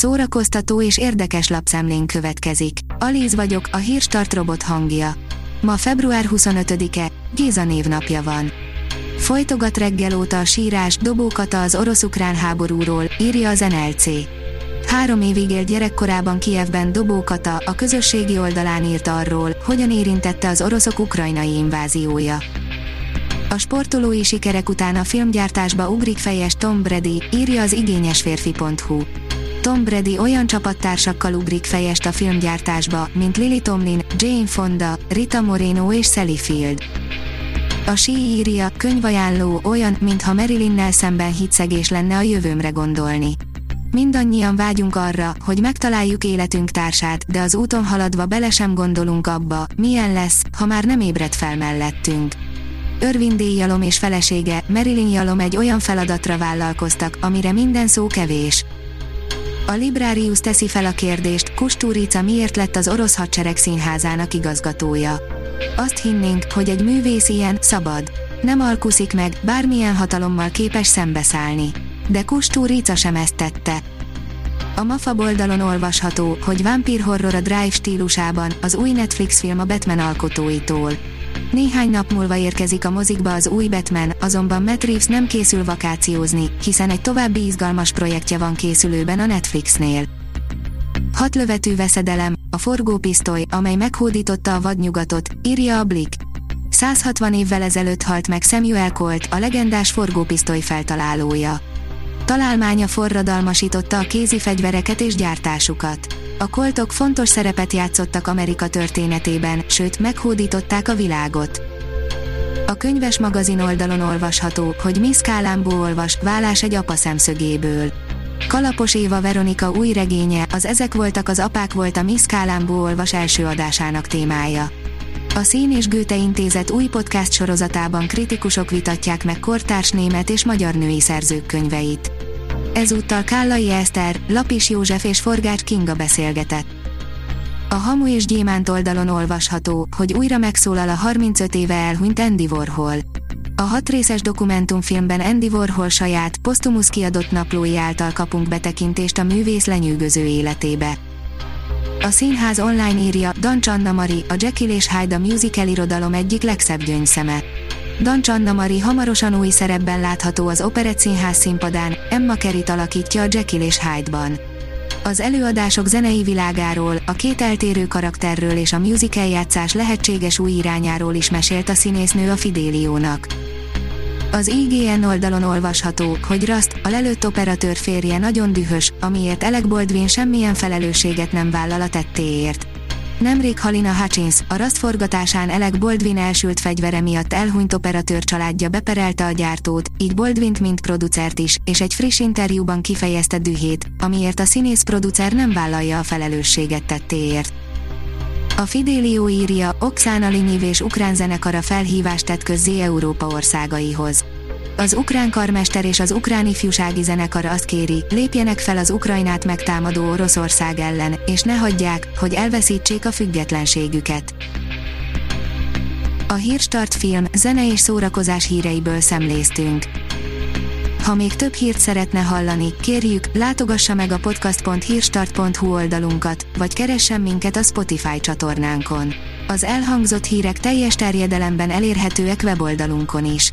szórakoztató és érdekes lapszemlén következik. Alíz vagyok, a hírstart robot hangja. Ma február 25-e, Géza névnapja van. Folytogat reggel óta a sírás, dobókata az orosz-ukrán háborúról, írja az NLC. Három évig élt gyerekkorában Kievben Dobókata a közösségi oldalán írt arról, hogyan érintette az oroszok ukrajnai inváziója. A sportolói sikerek után a filmgyártásba ugrik fejes Tom Brady, írja az igényesférfi.hu. Tom Brady olyan csapattársakkal ugrik fejest a filmgyártásba, mint Lily Tomlin, Jane Fonda, Rita Moreno és Sally Field. A sí írja, könyvajánló olyan, mintha Marilynnel szemben hitszegés lenne a jövőmre gondolni. Mindannyian vágyunk arra, hogy megtaláljuk életünk társát, de az úton haladva bele sem gondolunk abba, milyen lesz, ha már nem ébred fel mellettünk. Örvin D. Jalom és felesége, Marilyn Jalom egy olyan feladatra vállalkoztak, amire minden szó kevés. A Librarius teszi fel a kérdést, Kusturica miért lett az orosz hadsereg színházának igazgatója. Azt hinnénk, hogy egy művész ilyen, szabad. Nem alkuszik meg, bármilyen hatalommal képes szembeszállni. De Kusturica sem ezt tette. A MAFA oldalon olvasható, hogy vampír horror a Drive stílusában, az új Netflix film a Batman alkotóitól. Néhány nap múlva érkezik a mozikba az új Batman, azonban Matt Reeves nem készül vakációzni, hiszen egy további izgalmas projektje van készülőben a Netflixnél. Hat lövetű veszedelem, a forgópisztoly, amely meghódította a vadnyugatot, írja a Blick. 160 évvel ezelőtt halt meg Samuel Colt, a legendás forgópisztoly feltalálója. Találmánya forradalmasította a kézi fegyvereket és gyártásukat. A koltok fontos szerepet játszottak Amerika történetében, sőt, meghódították a világot. A könyves magazin oldalon olvasható, hogy Miss Kálambó olvas, vállás egy apa szemszögéből. Kalapos Éva Veronika új regénye, az Ezek voltak az apák volt a Miss Kálambó olvas első adásának témája. A Szín és Gőte Intézet új podcast sorozatában kritikusok vitatják meg kortárs német és magyar női szerzők könyveit. Ezúttal Kállai Eszter, Lapis József és Forgács Kinga beszélgetett. A Hamu és Gyémánt oldalon olvasható, hogy újra megszólal a 35 éve elhunyt Andy Warhol. A hat részes dokumentumfilmben Andy Warhol saját, posztumusz kiadott naplói által kapunk betekintést a művész lenyűgöző életébe. A színház online írja, Dan Anna Mari, a Jekyll és Hyde a musical irodalom egyik legszebb gyöngyszeme. Dan Anna Mari hamarosan új szerepben látható az Operett színpadán, Emma Kerit alakítja a Jekyll és Hyde-ban. Az előadások zenei világáról, a két eltérő karakterről és a musical játszás lehetséges új irányáról is mesélt a színésznő a Fidéliónak. Az IGN oldalon olvasható, hogy Rust, a lelőtt operatőr férje nagyon dühös, amiért Alec Baldwin semmilyen felelősséget nem vállal a tettéért. Nemrég Halina Hutchins, a Rust forgatásán Alec Baldwin elsült fegyvere miatt elhunyt operatőr családja beperelte a gyártót, így Baldwint mint producert is, és egy friss interjúban kifejezte dühét, amiért a színész producer nem vállalja a felelősséget tettéért. A Fidelio írja, Oksana Linyiv és ukrán zenekara felhívást tett közzé Európa országaihoz. Az ukrán karmester és az ukrán ifjúsági zenekar azt kéri, lépjenek fel az Ukrajnát megtámadó Oroszország ellen, és ne hagyják, hogy elveszítsék a függetlenségüket. A Hírstart film, zene és szórakozás híreiből szemléztünk. Ha még több hírt szeretne hallani, kérjük, látogassa meg a podcast.hírstart.hu oldalunkat, vagy keressen minket a Spotify csatornánkon. Az elhangzott hírek teljes terjedelemben elérhetőek weboldalunkon is.